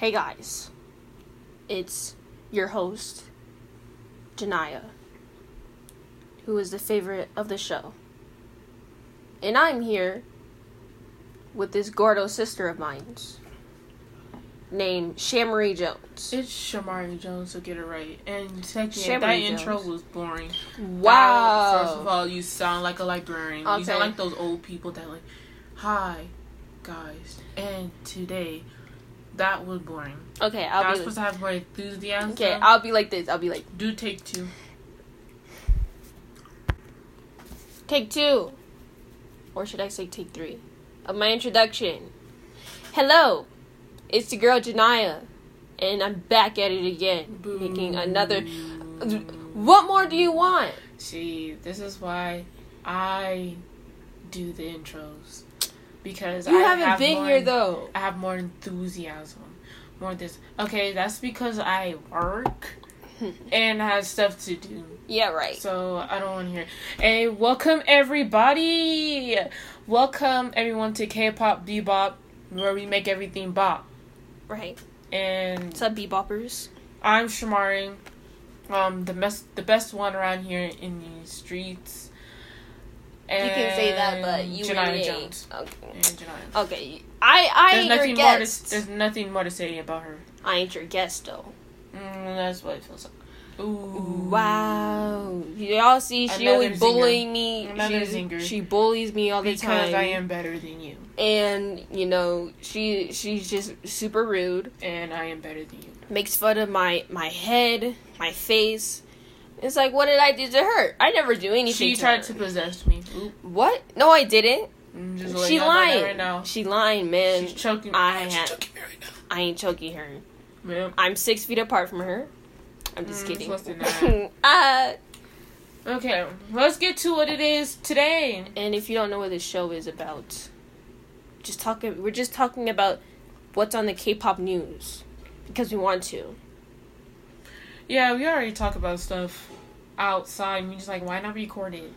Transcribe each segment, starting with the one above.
Hey guys, it's your host, Janaya, who is the favorite of the show. And I'm here with this Gordo sister of mine named Shamari Jones. It's Shamari Jones, so get it right. And second, Shamari that Jones. intro was boring. Wow. That- first of all, you sound like a librarian. You Okay. sound like those old people that like, hi, guys. And today, that was boring. Okay, I'll be supposed to have more enthusiasm. Okay, I'll be like this. I'll be like, do take two. take two. Or should I say take three? Of my introduction. Hello, it's the girl Janaya, and I'm back at it again, making another. What more do you want? See, this is why I do the intros because You I haven't have been more here though. I have more enthusiasm. More this. Okay, that's because I work and have stuff to do. Yeah, right. So I don't want to hear. Hey, welcome everybody. Welcome everyone to K-pop Bebop, where we make everything bop. Right. And What's up, beboppers? I'm Shamari, um, the best, the best one around here in the streets. You can say that, but you really Jones. Okay. And Janiyah. Okay. I I There's ain't your nothing more to guest. there's nothing more to say about her. I ain't your guest though. Mm, that's what it feels like. Ooh. Wow. Y'all see, she Another always bullying me. Another she, zinger. she bullies me all the Because time. I am better than you, and you know she she's just super rude and I am better than you. makes fun of my my head my face it's like what did i do to her i never do anything She to tried her. to possess me. Oop. what no i didn't just she y'all know that lying right now. she lying man She's choking. I She's had- choking right now. i ain't choking her Ma'am. i'm six feet apart from her i'm just Mm, kidding it's less than that. uh Okay, let's get to what it is today. and if you don't know what this show is about just talking we're just talking about what's on the k-pop news because we want to Yeah, we already talk about stuff outside. and we just like, why not record it?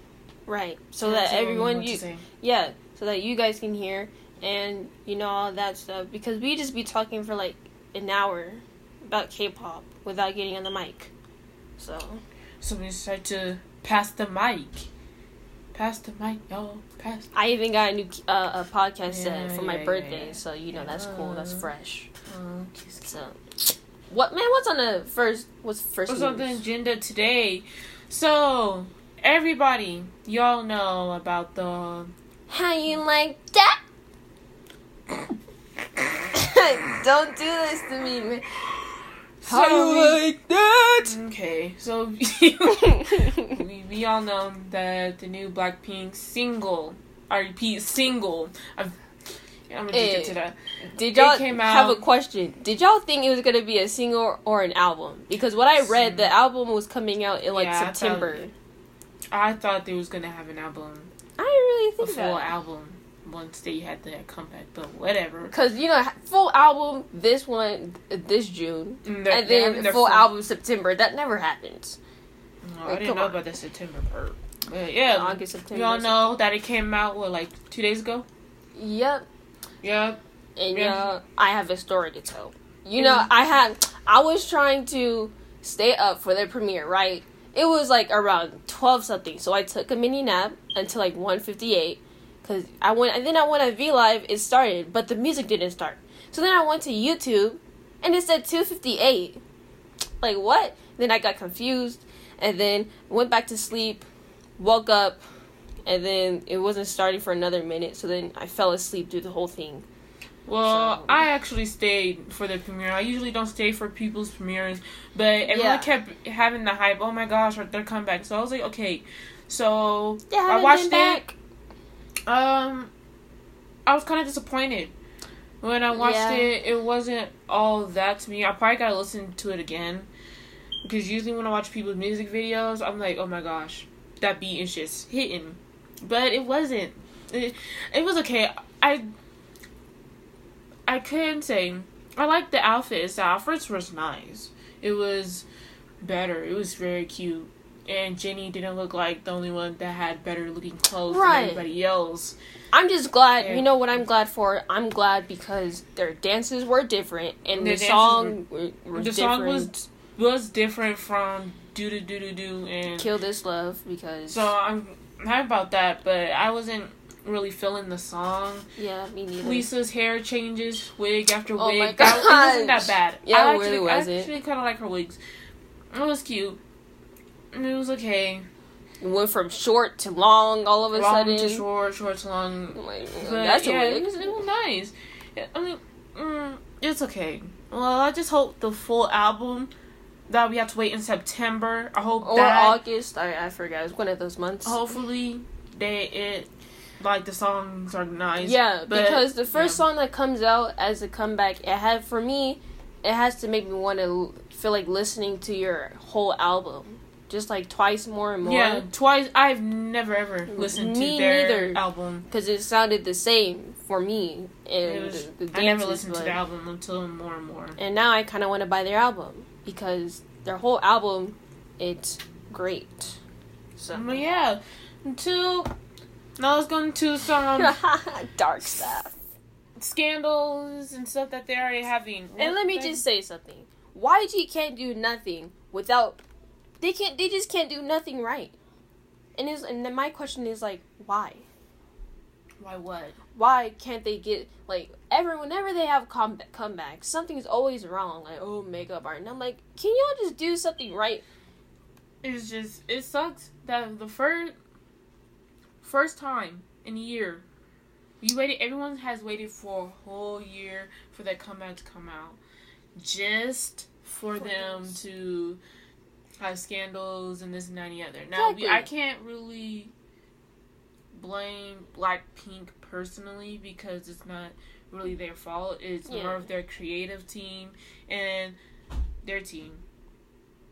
right so that everyone you. Yeah, so that you guys can hear and you know all that stuff because we just be talking for like an hour about K-pop without getting on the mic. So So we decided to pass the mic. Pass the mic, y'all. Pass. I even got a new uh, a podcast set Yeah, for my yeah, birthday, yeah. so you know that's cool. That's fresh. Oh. So what man? What's on the first? What's first? What's on the agenda today? So, everybody, y'all know about the. How you like that? Don't do this to me, man. How So- you like that? Okay, so we, we all know that the new Blackpink single, I repeat, single. I've, I'm gonna get to that. Did y'all came have a question? Did y'all think it was gonna be a single or an album? Because what I read, the album was coming out in like Yeah, I thought- September. I thought they was gonna have an album, I didn't really a think full that. album, once they had their comeback. But whatever. Cause you know, full album this one this June, Mm, and then having their full album September. That never happens. No, Like, I didn't know on. about the September part. But yeah, August, September. Y'all know that it came out what like two days ago. Yep. Yeah, And Yeah. uh, I have a story to tell. You know, Mhm. I had I was trying to stay up for their premiere, right? It was like around twelve something, so I took a mini nap until like one fifty eight, cause I went and then I went on V Live. It started, but the music didn't start. So then I went to YouTube, and it said two fifty eight. Like what? Then I got confused, and then went back to sleep, woke up, and then it wasn't starting for another minute. So then I fell asleep through the whole thing. Well, So- I actually stayed for the premiere. I usually don't stay for people's premieres, but everyone Yeah. kept having the hype. Oh my gosh, they're coming back. So I was like, okay. So Yeah, I watched it. back. Um, I was kind of disappointed when I watched Yeah. it. It wasn't all that to me. I probably gotta listen to it again because usually when I watch people's music videos, I'm like, oh my gosh, that beat is just hitting, but it wasn't. It, it was okay. I I couldn't say I liked the outfits. The outfits was nice. It was better. It was very cute. and Jennie didn't look like the only one that had better looking clothes Right. than everybody else. I'm just glad. Yeah. You know what I'm glad for? I'm glad because their dances were different and the song were, were the different. song was was different from do do do do do and Kill This Love because so I'm happy about that, but I wasn't really feeling the song. yeah, me neither. Lisa's hair changes wig after Oh wig. my That it wasn't that gosh. bad. Yeah, I it actually, really I wasn't. actually kind of like her wigs. It was cute. It was okay. It went from short to long all of a long sudden. to short, short to long. Like, But that's yeah, a it wig. was, it was nice. I mean, mm, it's okay. Well, I just hope the full album that we have to wait in September. I hope Or that August. I, I forgot. It's one of those months. hopefully they it like the songs are nice. Yeah, but- because the first yeah. song that comes out as a comeback, it had for me, it has to make me want to feel like listening to your whole album, just like twice more and more. Yeah, twice. I've never ever listened Me to their neither. album. because it sounded the same for me. And It was, the, the I never dances, listened to the album until more and more. And now I kind of want to buy their album because their whole album, it's great. So But yeah, until now let's go into some dark stuff. scandals and stuff that they're already having. And let me just say something. YG can't do nothing without they can't they just can't do nothing right. And is and then my question is like why? Why what? Why can't they get like ever whenever they have come comebacks, something's always wrong. Like oh makeup art, and I'm like, can y'all just do something right? It's just it sucks that the first first time in a year you waited. Everyone has waited for a whole year for that comeback to come out, just for, For them this. to have scandals and this and that and the other. Now we, I can't really blame Blackpink personally because it's not really their fault. It's Yeah. more of their creative team and their team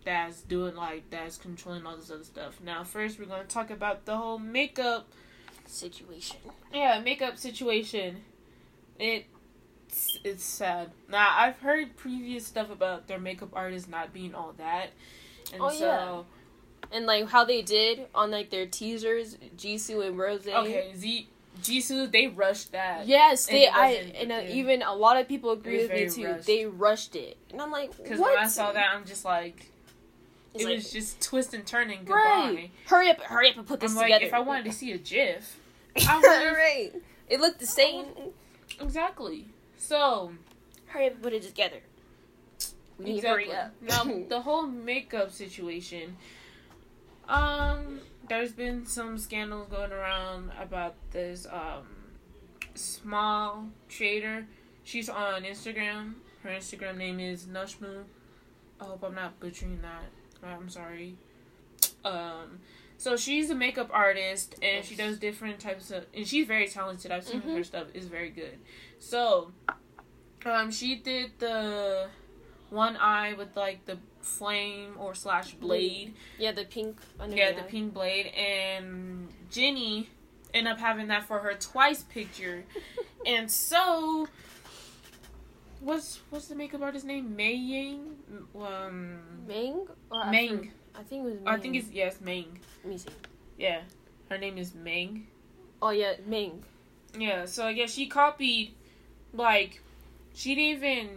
that's doing like that's controlling all this other stuff. Now, first we're gonna talk about the whole makeup, Situation. yeah, makeup situation. It's it's sad. Now I've heard previous stuff about their makeup artists not being all that, and Oh, so yeah. And like how they did on like their teasers, Jisoo and Rose. okay, Z Jisoo they rushed that. Yes, And they. I and uh, even a lot of people agree with me too. rushed. They rushed it, and I'm like, Because when I saw that, I'm just like, It's it like, was just twist and turning. Goodbye. right. Hurry up! Hurry up and put this I'm like, together. if I wanted to see a GIF, I would've- right. It looked the same. exactly. So Hurry up and put it together. We need to exactly. hurry up. now the whole makeup situation. Um, there's been some scandals going around about this um small trader. She's on Instagram. Her Instagram name is Nushmu. I hope I'm not butchering that. I'm sorry. Um, so she's a makeup artist and she does different types of, and she's very talented. I've seen Mhm. her stuff; is very good. So, um, she did the one eye with like the flame or slash blade. yeah, the pink. Under Yeah, the eye. pink blade, and Jennie ended up having that for her twice picture, and so. What's what's the makeup artist name? Mei Ying? Um, Ming. Or I Ming. I think it was. I think it's yes, Ming. Let me see. Yeah, her name is Ming. Oh yeah, Ming. Yeah, so I guess she copied, like, she didn't even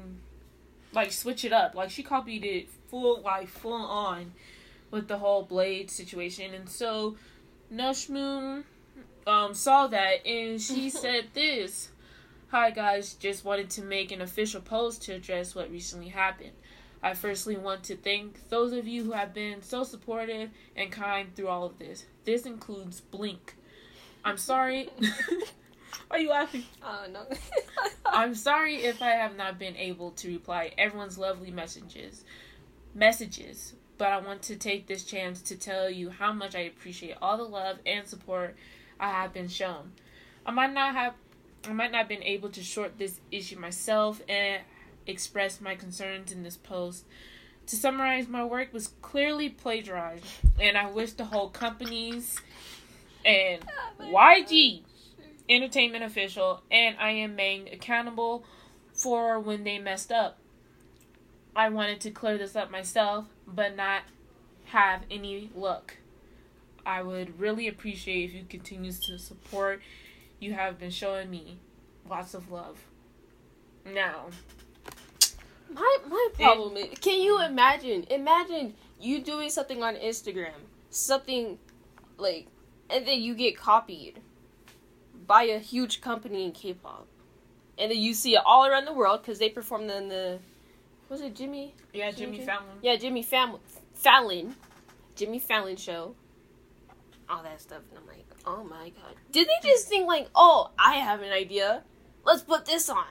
like switch it up. Like she copied it full, like full on, with the whole blade situation. And so, Nushmoon, um, saw that and she said this. Hi guys, just wanted to make an official post to address what recently happened. I firstly want to thank those of you who have been so supportive and kind through all of this. This includes Blink. I'm sorry. Why are you laughing? Oh no. I'm sorry if I have not been able to reply everyone's lovely messages. Messages. But I want to take this chance to tell you how much I appreciate all the love and support I have been shown. I might not have I might not have been able to short this issue myself and express my concerns in this post. To summarize, my work was clearly plagiarized, and I wish to hold companies and YG entertainment official and I am Mang accountable for when they messed up. I wanted to clear this up myself, but not have any luck. I would really appreciate if you continue to support. You have been showing me lots of love. Now, My my problem is, can you imagine? Imagine you doing something on Instagram, something like, and then you get copied by a huge company in K-pop, and then you see it all around the world because they performed in the, was it Jimmy? yeah, Jimmy Okay. Fallon. Yeah, Jimmy Fallon, Fallon, Jimmy Fallon show, all that stuff, and I'm like, oh my god, did they just think like, oh, I have an idea, let's put this on?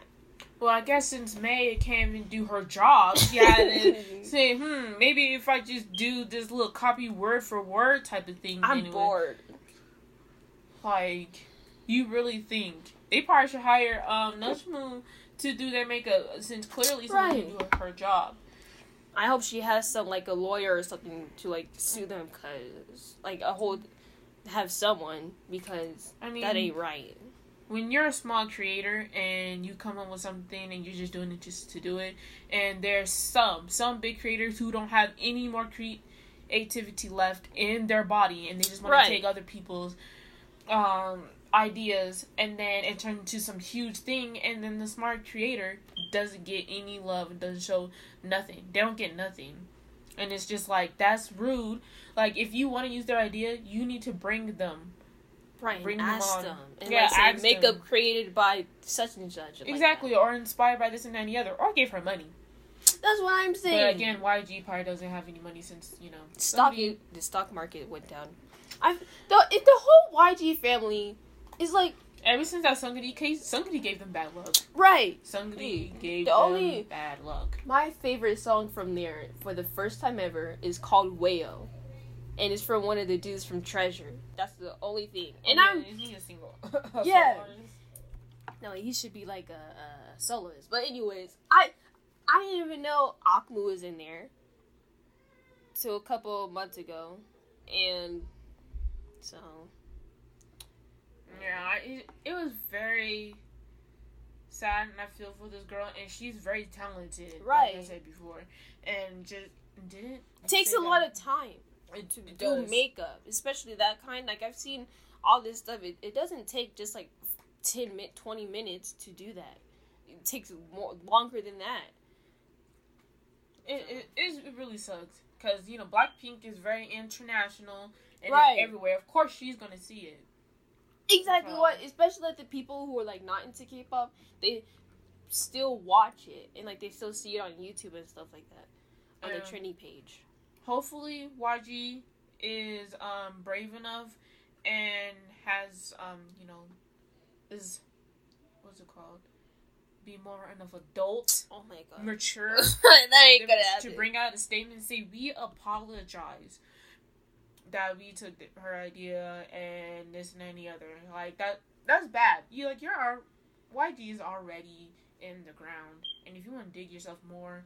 Well, I guess since May can't even do her job, yeah, and say, hmm, maybe if I just do this little copy word for word type of thing. I'm anyway. bored. Like, you really think they probably should hire um Najmu to do their makeup since clearly someone Right. can do her job. I hope she has some like a lawyer or something to like sue them because like a whole have someone because I mean, that ain't right. when you're a small creator and you come up with something and you're just doing it just to do it, and there's some some big creators who don't have any more creativity left in their body and they just want Right. to take other people's um ideas and then it turns into some huge thing and then the smart creator doesn't get any love doesn't show nothing they don't get nothing and it's just like that's rude like if you want to use their idea you need to bring them Right, Bring them on. them and Yeah, like say makeup them. created by such and such. and like exactly that. or inspired by this and the other or give her money That's what I'm saying. But again, YG probably doesn't have any money since you know stock somebody- the stock market went down. I the it, the whole YG family is like Ever since that Seungri case, Seungri gave them bad luck. right. Seungri Hmm. gave The them only- bad luck. My favorite song from there for the first time ever is called Wayo. And it's from one of the dudes from Treasure. That's the only thing. And Oh, I'm yeah, a single? Yeah. No, he should be like a, a soloist. But anyways, I I didn't even know Akmu was in there till a couple months ago, and so Yeah, I- it, it was very sad, and I feel for this girl, and she's very talented. Right, Like I said before, and just didn't it takes a lot that. of time It, to it do does. makeup, especially that kind. Like I've seen all this stuff. It, it doesn't take just like 10 min, 20 minutes to do that. It takes more longer than that. It, it, it really sucks because you know Blackpink is very international and Right. everywhere. Of course, she's gonna see it. Exactly what, especially like the people who are like not into K-pop, they still watch it and like they still see it on YouTube and stuff like that on the trendy page. hopefully YG is um brave enough and has um you know is what's it called? Be more enough adult Oh my god, mature that ain't gonna to happen. bring out a statement and say we apologize that we took her idea and this and any other like that that's bad you like you're our YG is already in the ground and if you want to dig yourself more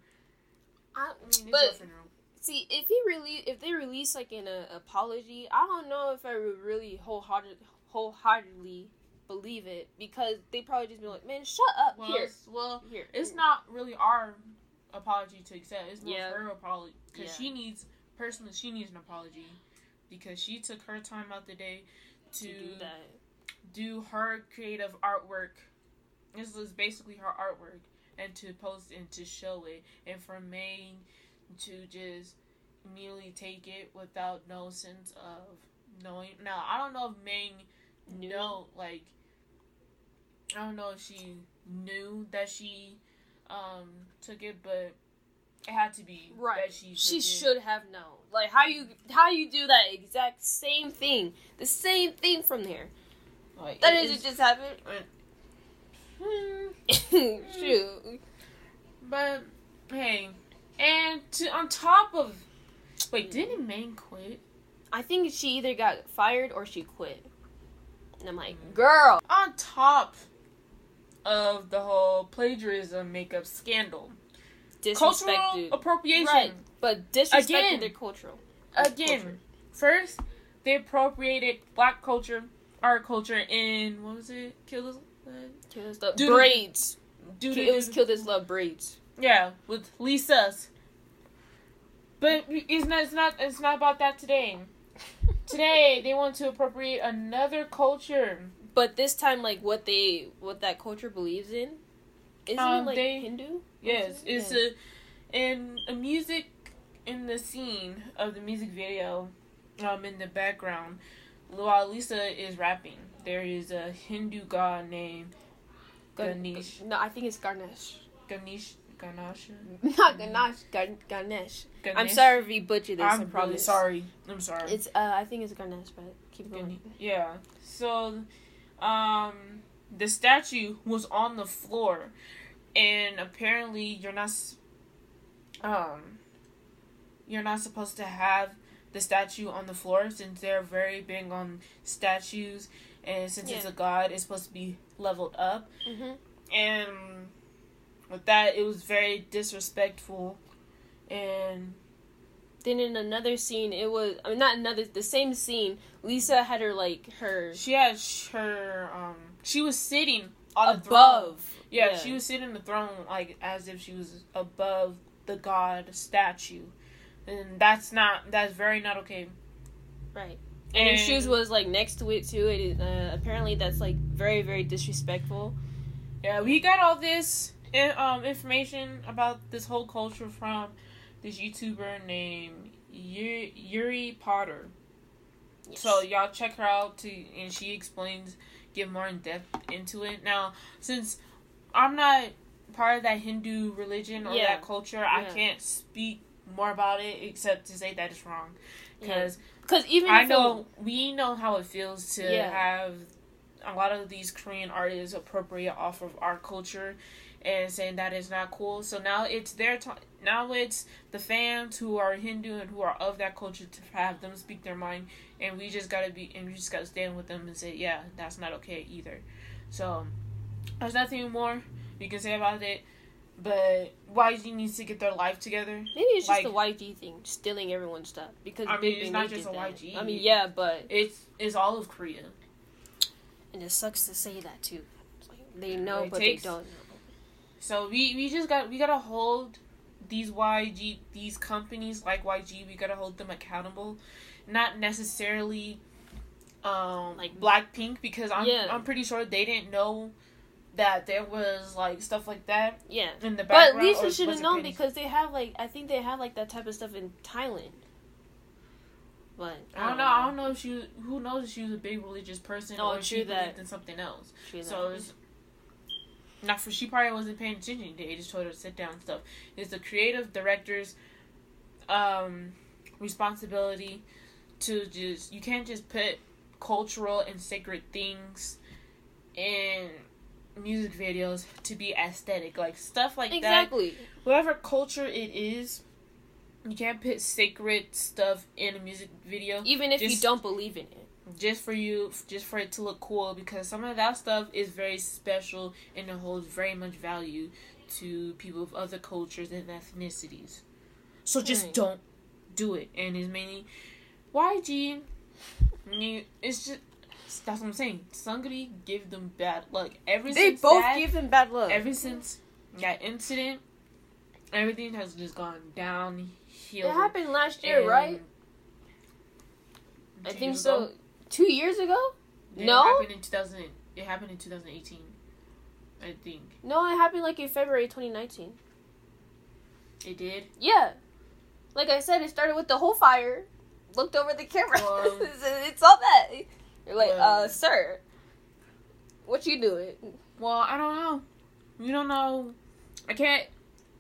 I, I mean it's But- your funeral see, if he release, if they release like an uh, apology, I don't know if I would really wholehearted, wholeheartedly believe it because they probably just be like, man, shut up well, here, it's- well here. it's not really our apology to accept. It's more Yeah. her apology because Yeah. she needs personally she needs an apology because she took her time out the day to, to do that. do her creative artwork. This was basically her artwork and to post and to show it and for May to just immediately take it without no sense of knowing. Now I don't know if Ming Knew. know like I don't know if she knew that she um took it, but it had to be Right. that she She should have known. Like how you how you do that exact same thing, the same thing from there. Like, That it just happened. Hmm. Shoot. But hey, and to, on top of wait, didn't Maine quit? I think she either got fired or she quit. And I'm like, Mhm. girl. On top of the whole plagiarism makeup scandal, cultural appropriation. Right. But disrespecting Again. their cultural. Again, Culture. first they appropriated black culture, our culture in what was it? Kill this. Kill this love. Dude. braids. do It was Kill This Love braids. Yeah, with Lisa's. But it's not. It's not. It's not about that today. Today they want to appropriate another culture. But this time, like what they what that culture believes in, isn't Um, it like they- Hindu? Yes, Yeah. it's a and a music in the scene of the music video. Um, in the background, while Lisa is rapping, there is a Hindu god named Gan- Ganesh. No, I think it's Ganesh. Ganesh. Ganesha. Not Ganesh. Gan- Ganesh. I'm sorry if we butchered this. I I'm really sorry. I'm sorry. It's uh, I think it's Ganesh, but keep going. Yeah. So, um, the statue was on the floor, and apparently you're not, um, you're not supposed to have the statue on the floor since they're very big on statues, and since it's a god, it's supposed to be leveled up, hmm and with that, it was very disrespectful, and Then in another scene, it was I mean, not another the same scene. Lisa had her like her she had her, um, she was sitting on the throne. above. Yeah, she was sitting on the throne like as if she was above the god statue, and that's not that's very not okay. right. And, her shoes was like next to it too. It uh, apparently that's like very very disrespectful. yeah, we got all this in, um information about this whole culture from this YouTuber named Yuri, Yuri Potter. So y'all check her out to and she explains give more in depth into it. Now, since I'm not part of that Hindu religion or Yeah. that culture, I can't speak more about it except to say that it's wrong. Because because even I it- know we know how it feels to Yeah. have a lot of these Korean artists appropriate off of our culture and saying that is not cool. So now it's their time. Now it's the fans who are Hindu and who are of that culture to have them speak their mind, and we just gotta be and we just gotta stand with them and say, yeah, that's not okay either. So there's nothing more we can say about it. But YG needs to get their life together. maybe it's just like- the YG thing, stealing everyone's stuff because I mean, Big it's not just a that. YG. I mean, yeah, but It's it's all of Korea. and it sucks to say that too. Like they know, It but takes- they don't know. So we we just got we gotta hold these YG these companies like YG we gotta hold them accountable, not necessarily um like Blackpink because I'm Yeah. I'm pretty sure they didn't know that there was like stuff like that Yeah. in the background. But. Lisa should have known because they have like I think they have like that type of stuff in Thailand. But I don't know. I don't know if she who knows if she was a big religious person Oh, or if she that. believed in something else. True So that. Not for she probably wasn't paying attention. They just told her to sit down and stuff. It's the creative director's um responsibility to just you can't just put cultural and sacred things in music videos to be aesthetic like stuff like that exactly. whatever culture it is you can't put sacred stuff in a music video. Even if you don't believe in it. just for you just for it to look cool because some of that stuff is very special and it holds very much value to people of other cultures and ethnicities. So just Right. don't do it. And it's mainly YG you, it's just that's what I'm saying. Seungri give them bad luck. Ever They since both that, give him bad luck. ever since that incident everything has just gone downhill it happened last year, And right? I think so. ago, Two years ago? it No? happened in 2000 it happened in 2018 I think No, it happened like in February 2019. it did Yeah. Like I said, it started with the whole fire. Looked over the camera. It's, all that. You're like, uh, sir, what you doing? Well, I don't know. You don't know. I can't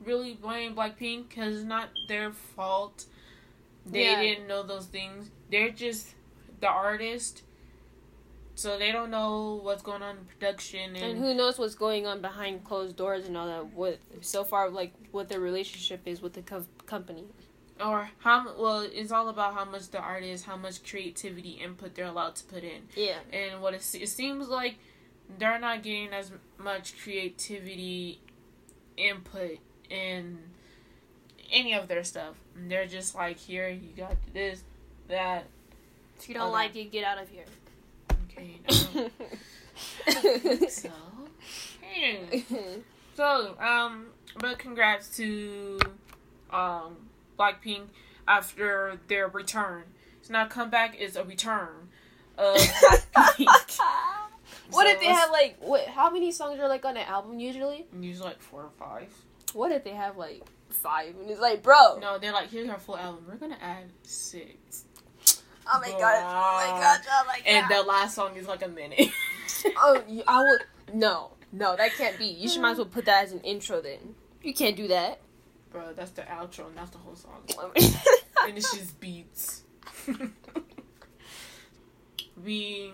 really blame Blackpink because it's not their fault. They Yeah. didn't know those things. They're just the artist, so they don't know what's going on in production and, And who knows what's going on behind closed doors and all that. What so far, like what their relationship is with the co- company. or how well it's all about how much the artist, how much creativity input they're allowed to put in. Yeah. and what it, it seems like they're not getting as much creativity input in any of their stuff. And they're just like, here, you got this, that. If you don't Okay. like it, get out of here. Okay, no. so, hey. so, um, but congrats to, um, Blackpink after their return. So now comeback is a return of what So if they have like what? How many songs are like on an album usually? Usually like four or five. What if they have like five and it's like, bro? No, they're like, here's our full album. We're gonna add six. Oh my god! Oh my god! Oh my god! And the last song is like a minute. oh, I would no, no, that can't be. You should might as well put that as an intro then. You can't do that. Bro, that's the outro and that's the whole song. and it's just beats. we,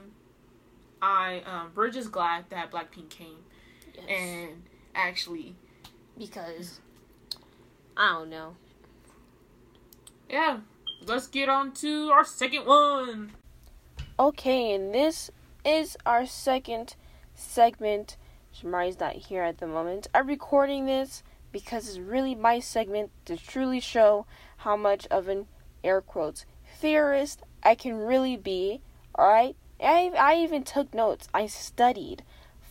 I, um, we're just glad that Blackpink came and actually, because I don't know. yeah. Let's get on to our second one. Okay, and this is our second segment. Shamari's not here at the moment. I'm recording this because it's really my segment to truly show how much of an air quotes theorist I can really be. Alright? I, I even took notes. I studied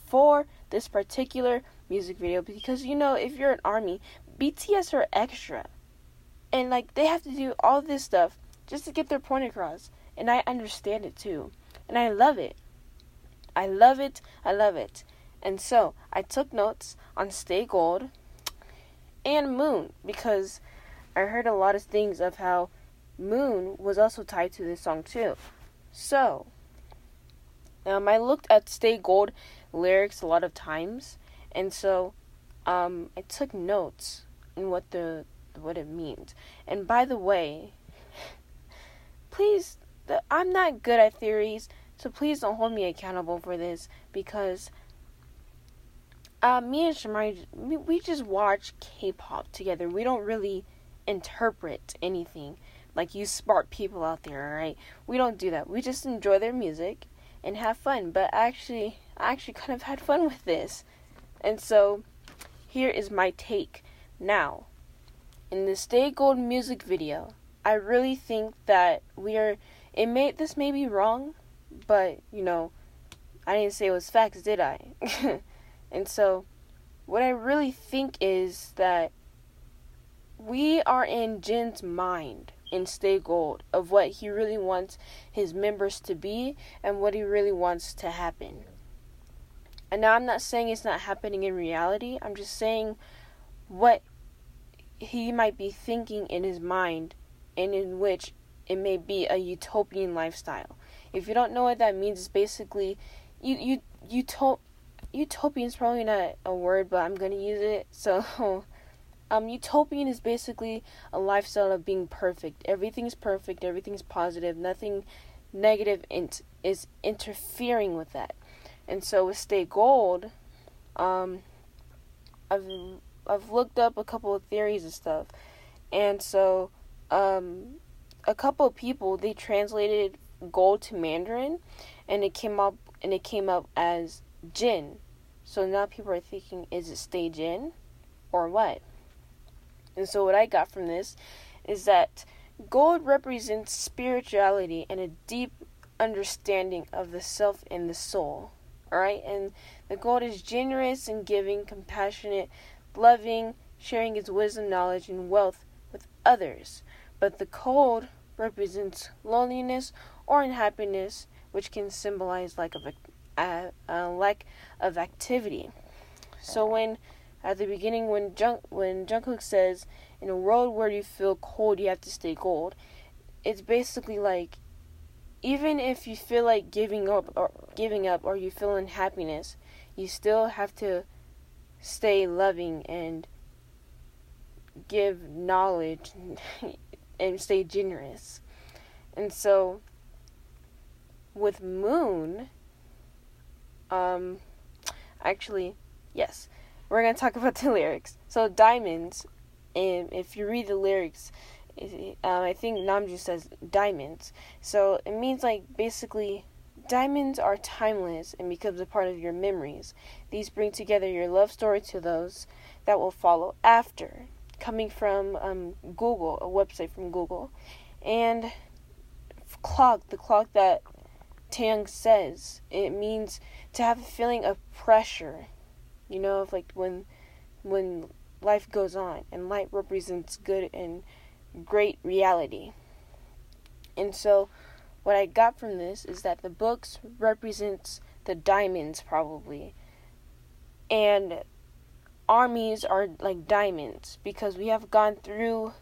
for this particular music video because you know, if you're an army, BTS are extra. And like they have to do all this stuff just to get their point across. And I understand it too. And I love it. I love it. I love it. And so I took notes on Stay Gold and Moon because I heard a lot of things of how Moon was also tied to this song too. So um, I looked at Stay Gold lyrics a lot of times, and so um, I took notes on what the what it means. And by the way, please, the, I'm not good at theories, so please don't hold me accountable for this because uh, me and Shamari, we, just watch K-pop together. We don't really interpret anything like you smart people out there, alright? We don't do that. We just enjoy their music and have fun. But actually, I actually kind of had fun with this. And so, here is my take. Now, in the Stay Gold music video, I really think that we are. It may this may be wrong, but you know, I didn't say it was facts, did I? and so, what I really think is that we are in Jin's mind in Stay Gold of what he really wants his members to be and what he really wants to happen. And now I'm not saying it's not happening in reality. I'm just saying what he might be thinking in his mind and in which it may be a utopian lifestyle. If you don't know what that means, it's basically you you utop utopian is probably not a word, but I'm gonna use it. So um utopian is basically a lifestyle of being perfect. Everything's perfect, everything's positive, nothing negative int- is interfering with that. And so with Stay Gold, um I've I've looked up a couple of theories and stuff. And so um a couple of people they translated gold to Mandarin and it came up and it came up as Jin. So now people are thinking is it Stay Jin or what? And so what I got from this is that gold represents spirituality and a deep understanding of the self and the soul. Alright? And the gold is generous and giving, compassionate, loving, sharing its wisdom, knowledge, and wealth with others. But the cold represents loneliness or unhappiness, which can symbolize lack of a, a uh, uh, lack of activity. So when at the beginning when Junk when Jungkook says in a world where you feel cold you have to stay cold, it's basically like even if you feel like giving up or giving up or you feel unhappiness, you still have to stay loving and give knowledge and stay generous. And so with Moon um actually yes we're going to talk about the lyrics. So diamonds, and if you read the lyrics, um, I think Namju says diamonds. So it means like basically diamonds are timeless and becomes a part of your memories. These bring together your love story to those that will follow after. Coming from um, Google, a website from Google, and clock, the clock that Taehyung says, it means to have a feeling of pressure you know of like when when life goes on and light represents good and great reality. And so what I got from this is that the books represents the diamonds probably. And armies are like diamonds because we have gone through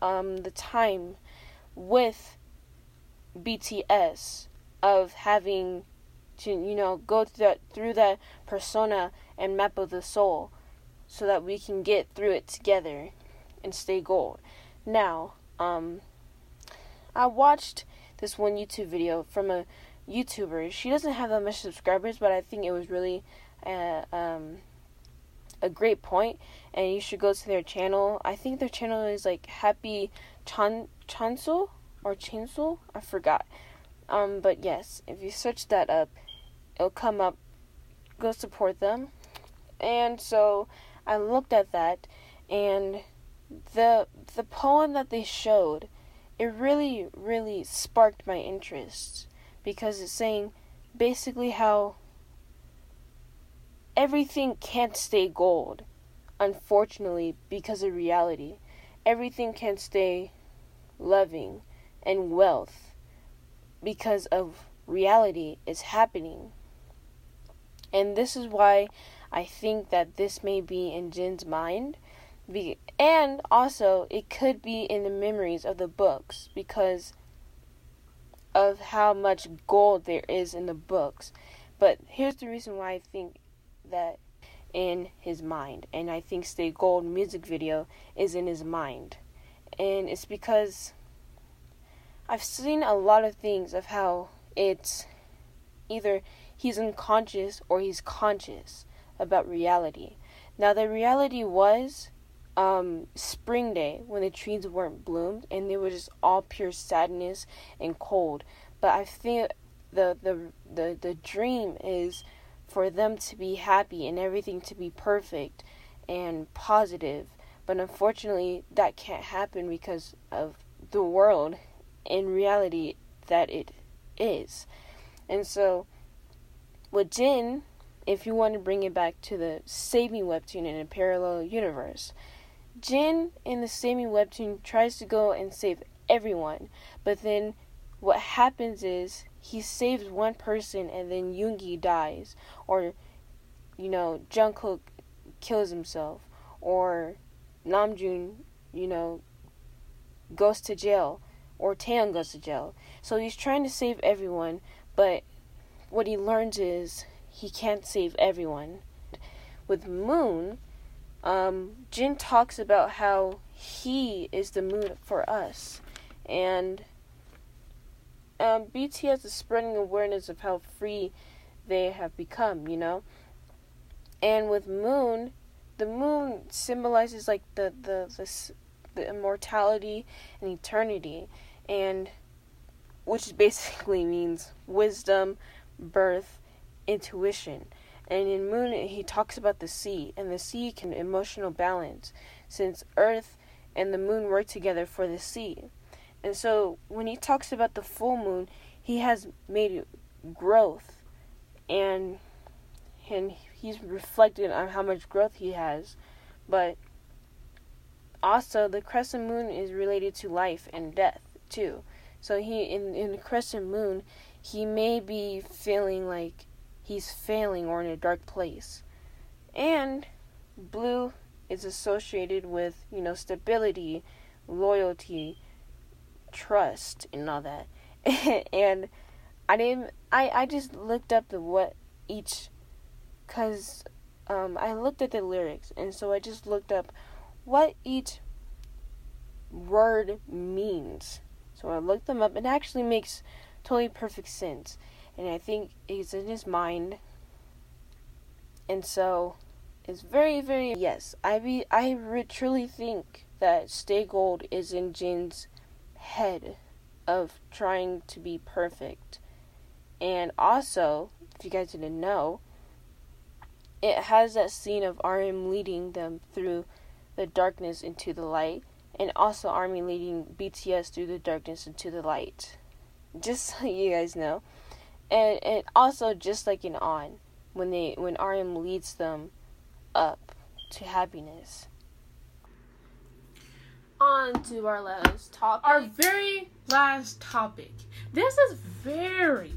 um, the time with BTS of having to you know go through that through that persona and map of the soul so that we can get through it together and stay gold. Now, um I watched this one YouTube video from a YouTuber. She doesn't have that much subscribers, but I think it was really uh, um a great point and you should go to their channel. I think their channel is like Happy Chan Chansel or Chansel. I forgot. Um, but yes, if you search that up, it'll come up. Go support them. And so I looked at that, and the the poem that they showed, it really really sparked my interest because it's saying basically how everything can't stay gold, unfortunately, because of reality. Everything can't stay loving and wealth because of reality is happening. And this is why I think that this may be in Jin's mind. Be- and also, it could be in the memories of the books because of how much gold there is in the books. But here's the reason why I think that in his mind. And I think Stay Gold music video is in his mind. And it's because I've seen a lot of things of how it's either he's unconscious or he's conscious about reality. Now, the reality was um, spring day when the trees weren't bloomed and they were just all pure sadness and cold. But I think the the the, the dream is for them to be happy and everything to be perfect and positive. But unfortunately, that can't happen because of the world in reality that it is. And so, with Jin, if you want to bring it back to the saving webtoon in a parallel universe, Jin in the saving webtoon tries to go and save everyone, but then what happens is he saves one person and then Yoongi dies, or you know Jungkook kills himself, or Namjoon, you know, goes to jail, or Taehyung goes to jail. So he's trying to save everyone, but what he learns is he can't save everyone. With Moon, um, Jin talks about how he is the moon for us, and um, BTS is spreading awareness of how free they have become, you know. And with Moon, the moon symbolizes like the the the, the immortality and eternity, and which basically means wisdom, birth, intuition. And in Moon, he talks about the sea, and the sea can emotional balance, since Earth and the Moon work together for the sea. And so when he talks about the full moon, he has made growth and and he's reflected on how much growth he has. But also the crescent moon is related to life and death too. So he in in the crescent moon, he may be feeling like he's failing or in a dark place. And blue is associated with, you know, stability, loyalty, trust and all that. and I didn't. I I just looked up the what each, cause um I looked at the lyrics and so I just looked up what each word means. So I looked them up. And it actually makes totally perfect sense, and I think it's in his mind. And so, it's very very yes. I be I re- truly think that Stay Gold is in Jin's head of trying to be perfect. And also, if you guys didn't know, it has that scene of RM leading them through the darkness into the light, and also Army leading BTS through the darkness into the light. Just so you guys know. And and also just like in On, when they when RM leads them up to happiness. On to our last topic. Our very last topic. This is very,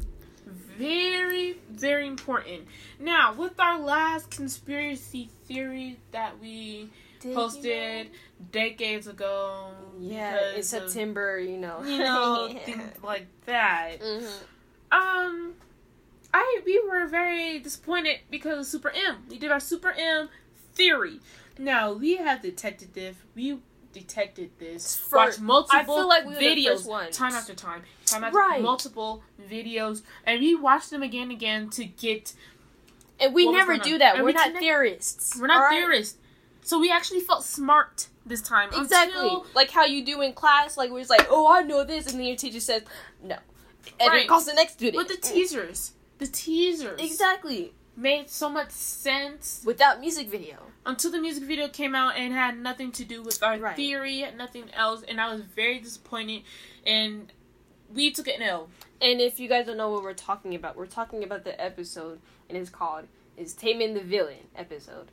very, very important. Now, with our last conspiracy theory that we Did you posted know? decades ago, Yeah, in because of, September, you know. you know, Yeah. things like that. Mhm. Um, I we were very disappointed because of Super M. We did our Super M theory. Now we have detected this. We detected this. For- watched multiple like we were the videos time after time, time after Right. multiple videos, and we watched them again and again to get. And we never on? do that. And We're we not connect- theorists. We're not alright? theorists, so we actually felt smart this time. Exactly. Until, Like how you do in class, like where it's like, oh, I know this, and then your teacher says, no. And Right. the next student. with the teasers, the teasers Exactly. made so much sense. Without music video. until the music video came out and had nothing to do with our Right. theory, nothing else, and I was very disappointed. And we took an L. And if you guys don't know what we're talking about, we're talking about the episode, and it's called "Is Taemin the Villain?" episode.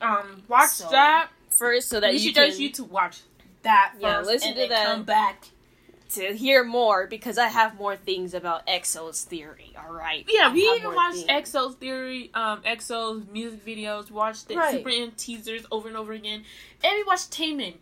Um, watch So, that. First, so that we you should can you to watch that first, Yeah, listen and to then that. come back. To hear more because I have more things about Exo's theory. All right. Yeah, we even watched things. EXO's theory, um, EXO's music videos, watched the Right. Super M teasers over and over again, and we watched Taemin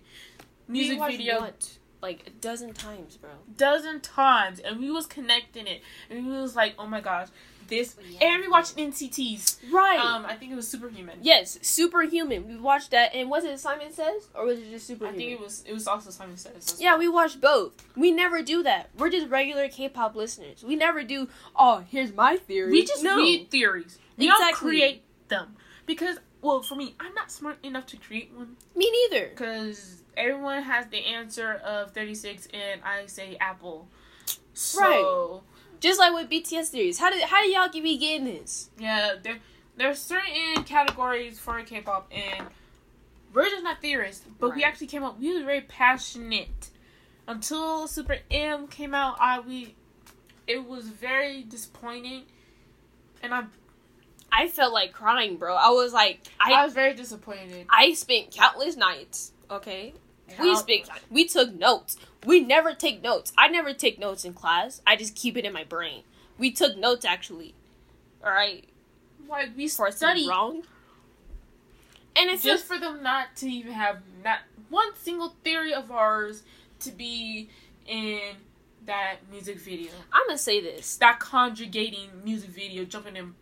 We music watched video what? Like a dozen times, bro. dozen times, and we was connecting it, and we was like, oh my gosh, this, Yeah. and we watched NCTs. Right. Um, I think it was Superhuman. yes, Superhuman. We watched that, and was it Simon Says or was it just Superhuman? I think it was it was also Simon Says. Yeah, we watched both. We never do that. We're just regular K-pop listeners. We never do. Oh, here's my theory. we just no. read theories. We don't create them because, well, for me, I'm not smart enough to create one Me neither. because everyone has the answer of 36, and I say Apple. So Right. Just like with BTS theories. How did how do y'all be getting this? yeah, there there's certain categories for K-pop, and we're just not theorists. But we actually came up. We were very passionate until Super M came out. I we it was very disappointing, and I I felt like crying, bro. I was like, I, I was very disappointed. I spent countless nights. Okay, we spent we took notes. We never take notes. I never take notes in class. I just keep it in my brain. We took notes actually. All right, Like we for studied wrong. And it's just just for them not to even have not one single theory of ours to be in that music video. I'm gonna say this. That conjugating music video, jumping and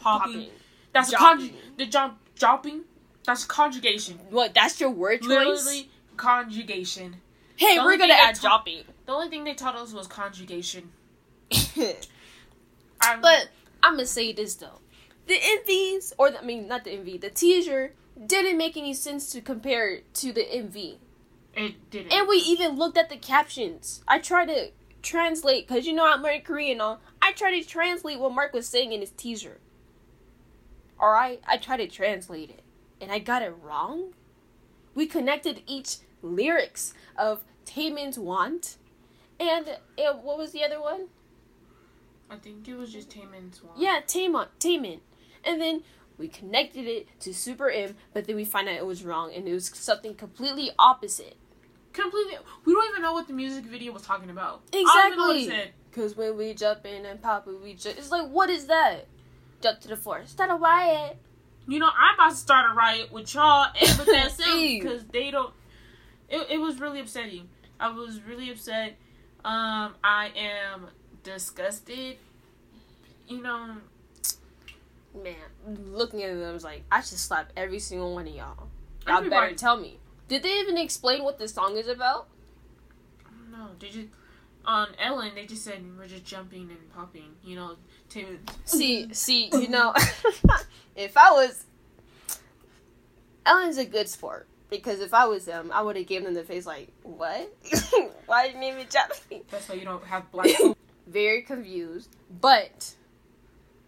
popping. Popping. That's Jopping. the jump dropping. That's conjugation. What? That's your word choice. Literally conjugation. hey, the we're gonna add ta- dropping. The only thing they taught us was conjugation. I'm, But I'm gonna say this though, the MVs or the, I mean not the MV, the teaser didn't make any sense to compare it to the MV. it didn't. And we even looked at the captions. I tried to translate because you know I'm learning Korean. All I tried to translate what Mark was saying in his teaser. All right, I tried to translate it, and I got it wrong. We connected each lyrics of Taemin's want, and uh, what was the other one? I think it was just Taemin's one. Yeah, Taemin, Taemin. And then we connected it to Super M, but then we find out it was wrong and it was something completely opposite. Completely. We don't even know what the music video was talking about. I don't even know what it Exactly. Cause when we jump in and pop it, we just it's like what is that? Jump to the floor. Start a riot. You know, I'm about to start a riot with y'all and with that because they don't. It, it was really upsetting. I was really upset. Um, I am disgusted. You know, Man, looking at them, I was like, I should slap every single one of y'all. Y'all better Everybody. tell me. Did they even explain what this song is about? no, Did just on Ellen. They just said we're just jumping and popping. You know, Taemin. See, see, you know, if I was Ellen's a good sport because if I was them, I would have given them the face like, "What? Why didn't you even jump me?" That's why you don't have black. Very confused, but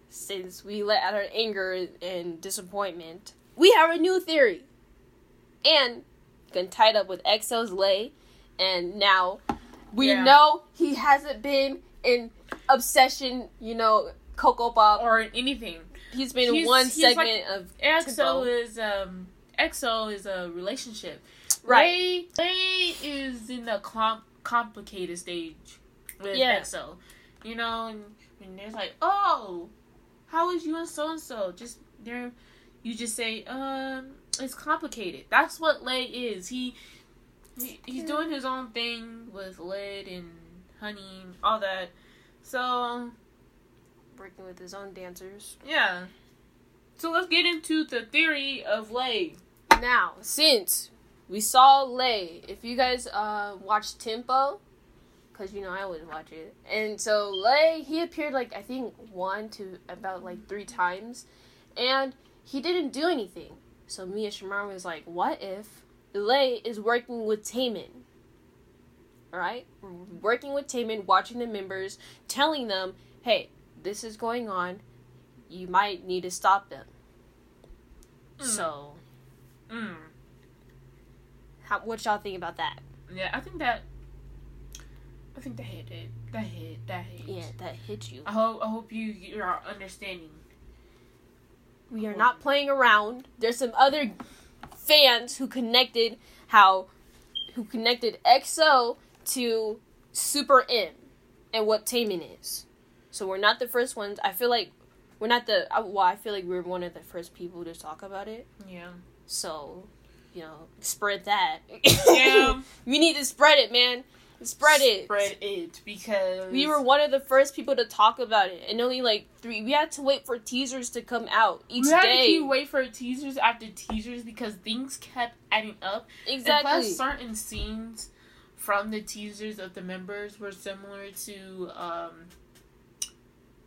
since we let out our anger and disappointment, we have a new theory, and been tied up with EXO's Lay, and now we Yeah. know he hasn't been in obsession. You know, Coco Pop. or anything. He's been He's- one he's segment of EXO is um EXO is a relationship. Right. Lay, Lay is in the com- complicated stage with Yeah. EXO. You know, and, and there's like, oh, how is you and so and so? Just there, you just say, um, it's complicated. That's what Lay is. He, he he's doing his own thing with lead and honey, all that. So Working with his own dancers. yeah. So let's get into the theory of Lay. Now, since we saw Lay, if you guys uh watched Tempo, because you know I always watch it, and so Lay he appeared like I think one to about like three times, and he didn't do anything. So and Shamar was like, what if Lay is working with Taemin? Alright? Working with Taemin, watching the members, telling them, hey, this is going on. You might need to stop them. Mm. So, Mm. how, what y'all think about that? Yeah, I think that. I think that hit it. That hit. That hit. Yeah, that hit you. I hope. I hope you you are understanding. We are not playing around. There's some other fans who connected how who connected EXO to Super M and what Taemin is. So we're not the first ones. I feel like we're not the well. I feel like we're one of the first people to talk about it. Yeah. So, you know, spread that. Yeah. we need to spread it, man. Spread it. Spread it because We were one of the first people to talk about it, and only like three. We had to wait for teasers to come out each We had day. to wait for teasers after teasers because things kept adding up. And exactly. plus, certain scenes from the teasers of the members were similar to um,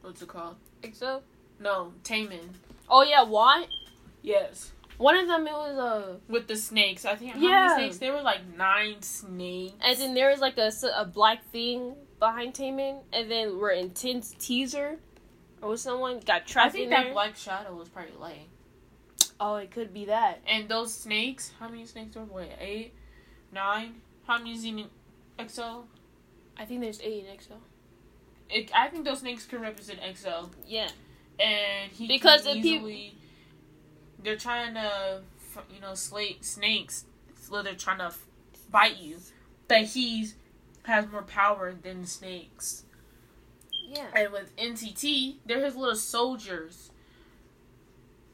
what's it called? EXO. No, Taemin. Oh yeah, why? Yes. One of them it was uh, With the snakes, I think. How Yeah. many snakes? There were like nine snakes. and then there was like a, a black thing behind Taemin, and then we're intense teaser, or someone got trapped. I think in that there. black shadow was probably Lay. oh, it could be that. And those snakes, how many snakes were wait, eight, nine? How many is in? I think there's eight in EXO. It, I think those snakes could represent EXO. Yeah, And he Because can easily they're trying to you know slay snakes so they're trying to bite you but he's has more power than snakes yeah. and with NCT they're his little soldiers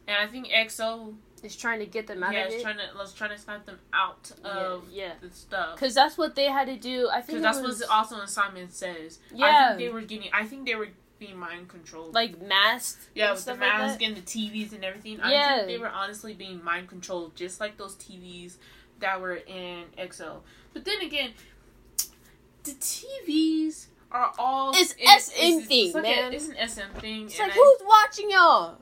and I think EXO is trying to get them out yeah of it. trying to was trying to snipe them out of yeah, yeah. the stuff Cause that's what they had to do. I think because that's was, what also Simon says I Yeah. think they were getting I think they were being mind controlled like masked. Yeah, with the stuff like and the TVs and everything. I Yeah. think they were honestly being mind controlled, just like those TVs that were in EXO. But then again, the TVs are all It's it's- SM it's- thing, it's like man. A, it's an SM thing. It's like I- who's watching y'all?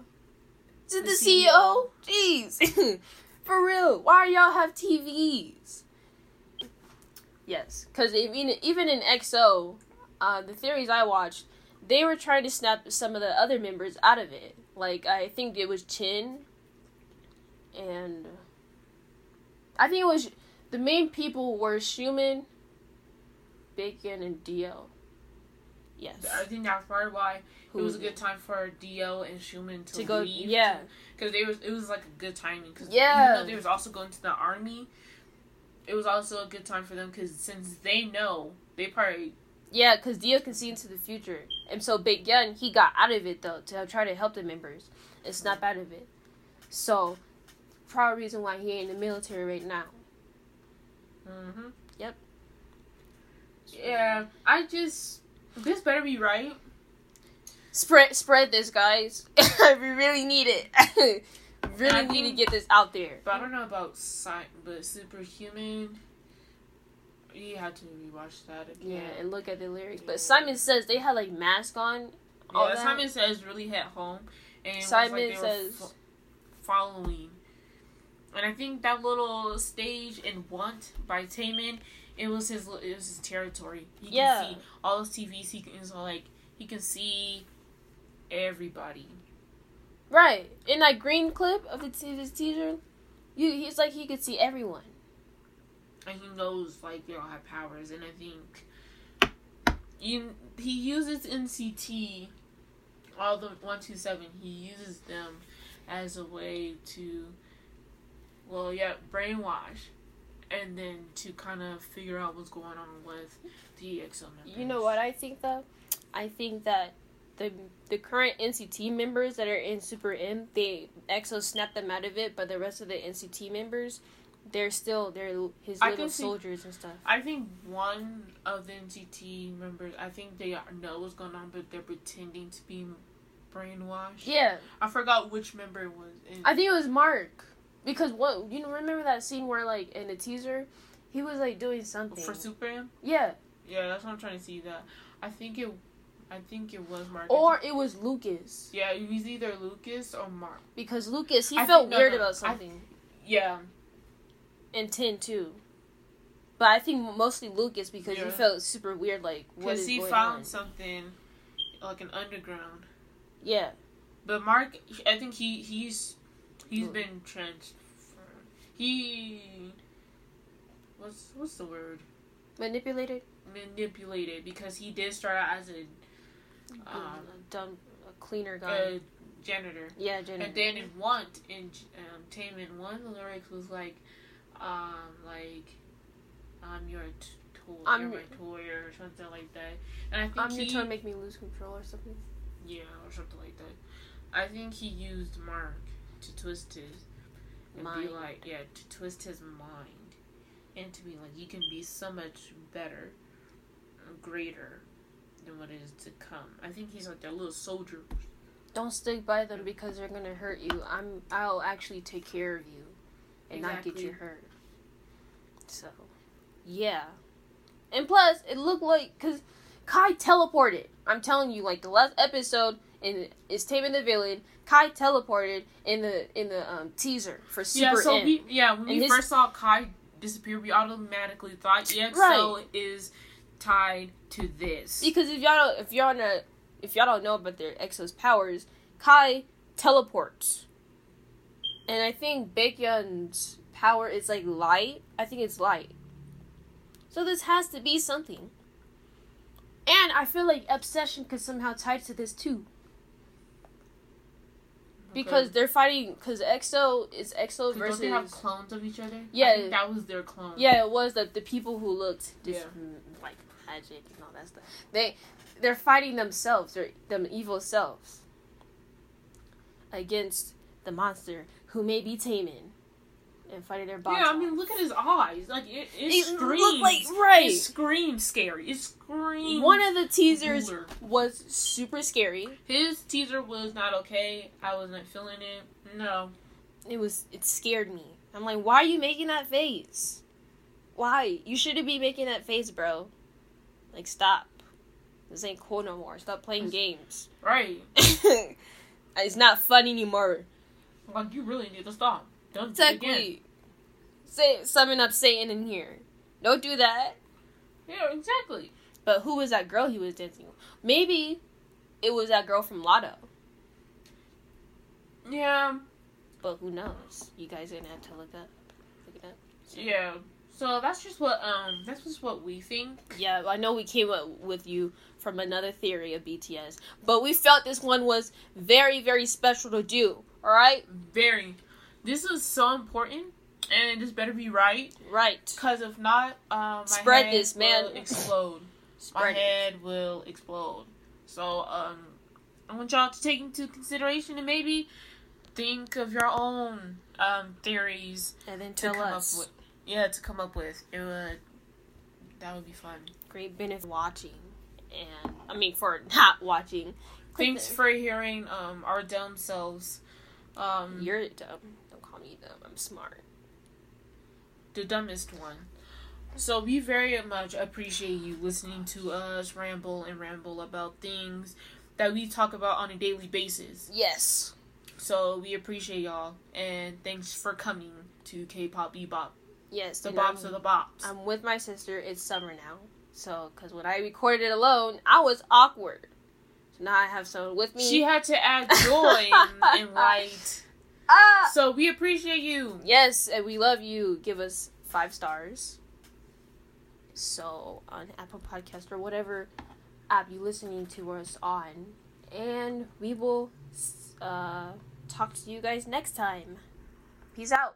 Is it The the, CEO? Jeez, for real. Why y'all have TVs? Yes, because even even in EXO, uh, the theories I watched, they were trying to snap some of the other members out of it. Like I think it was Chen, and I think it was the main people were Schumann, Bacon, and Dio. Yes, I think that's probably why it was a good time for Dio and Schumann to, to go. leave. Yeah, because they was it was like a good timing. Because Yeah. even though they was also going to the army, it was also a good time for them because since they know they probably Yeah, because Dio can see into the future. And so Big Gun, he got out of it, though, to try to help the members and snap out of it. So, probably reason why he ain't in the military right now. Mm-hmm. Yep. Yeah, I just this better be right. Spread spread this, guys. we really need it. really I need to get this out there. But I don't know about sci- but superhuman. You had to rewatch that again. Yeah, and look at the lyrics. Yeah. But Simon says they had, like, mask on. all Yeah, that. Simon says really hit home, and Simon like says- fo- following. And I think that little stage in Want by Taemin, it was his it was his territory. He Yeah. can see all those TVs. He can so like he can see everybody. Right. In that green clip of the t- his teaser, you, he's like he could see everyone. And he knows like they all have powers and i think you he uses nct all the 127 he uses them as a way to well yeah brainwash and then to kind of figure out what's going on with the EXO members. You know what I think though? I think that the the current NCT members that are in Super M, they EXO snapped them out of it, but the rest of the NCT members, they're still they're his I little see- soldiers and stuff. I think one of the NCT members, I think they know what's going on, but they're pretending to be brainwashed. Yeah, I forgot which member it was. In. I think it was Mark because what you remember that scene where like in the teaser, he was like doing something. for Superman. Yeah, Yeah, that's what I'm trying to see. That I think it, I think it was Mark. or it was Lucas yeah, it was either Lucas or Mark. because Lucas he I felt think- no, weird no, about I- something. Yeah, and ten too. But I think mostly Lucas because he Yeah. felt super weird. Like what because he found on? something like an underground. Yeah, But Mark, I think he he's he's Hmm. been transferred. He what's what's the word? manipulated. Manipulated because he did start out as a um, a dumb, a cleaner guy. a janitor. yeah, Jenny. And then in Want in um, Taemin one, the lyrics was like, um, like, I'm your t- toy, I'm you're your- my toy, or something like that. And I think I'm he, just trying to make me lose control or something. yeah, or something like that. I think he used Mark to twist his and Mind. be like, yeah, to twist his mind, and to be like, you can be so much better, greater than what is to come. I think he's like that little soldier. Don't stick by them because they're gonna hurt you. I'm. I'll actually take care of you, and not get you hurt. So, yeah. And plus, it looked like because Kai teleported. I'm telling you, like the last episode in is Taemin the villain. Kai teleported in the in the um, teaser for Super yeah, so M. we yeah when And we his- first saw Kai disappear, we automatically thought EXO Right. is tied to this. Because if y'all don't, if y'all not, if y'all don't know about their Exo's powers, Kai teleports, and I think Baekhyun's power is like light. I think it's light. So this has to be something. And I feel like obsession could somehow tie to this too, because Okay. they're fighting. Because EXO is EXO versus. don't they have clones of each other? Yeah. That was their clone. Yeah, it was the the people who looked just Yeah. mm, like magic and all that stuff. They they're fighting themselves, their them evil selves against the monster who may be Taemin and fighting their. Yeah, I mean, look at his eyes. Like it, it, it screams. like right. It screams scary. It screams. One of the teasers ruler. was super scary. His teaser was not okay. I wasn't feeling it. No. It was it scared me. I'm like, why are you making that face? Why? You shouldn't be making that face, bro. Like, stop. This ain't cool no more. Stop playing games. Right. it's not fun anymore. Like you really need to stop. Don't do it again. Exactly. Say summon up Satan in here. Don't do that. Yeah, exactly. But who was that girl he was dancing with? Maybe it was that girl from Lotto. Yeah. But who knows? You guys are gonna have to look up. Look it up. Yeah. So that's just what um that's just what we think. Yeah, I know we came up with you from another theory of BTS, but we felt this one was very, very special to do. All right, Very. This is so important, and this better be right. right. Cause if not, um, my Spread head this, man. will explode. my Spread it. head will explode. So um, I want y'all to take into consideration and maybe think of your own um theories and then to tell come us. up with. Yeah, to come up with. It would. That would be fun. Great benefit watching, and I mean for not watching. Thanks for hearing um our dumb selves. Um, You're dumb. Don't call me dumb. I'm smart. the dumbest one. So we very much appreciate you listening to us ramble and ramble about things that we talk about on a daily basis. Yes. So we appreciate y'all and thanks for coming to K-pop Bebop. Yes. The bops of the bops. I'm with my sister. It's summer now, so because when I recorded it alone, I was awkward. So now I have someone with me. she had to add joy and, and light. Ah! So we appreciate you. Yes, and we love you. Give us five stars. So on Apple Podcast or whatever app you're listening to us on, and we will uh, talk to you guys next time. Peace out.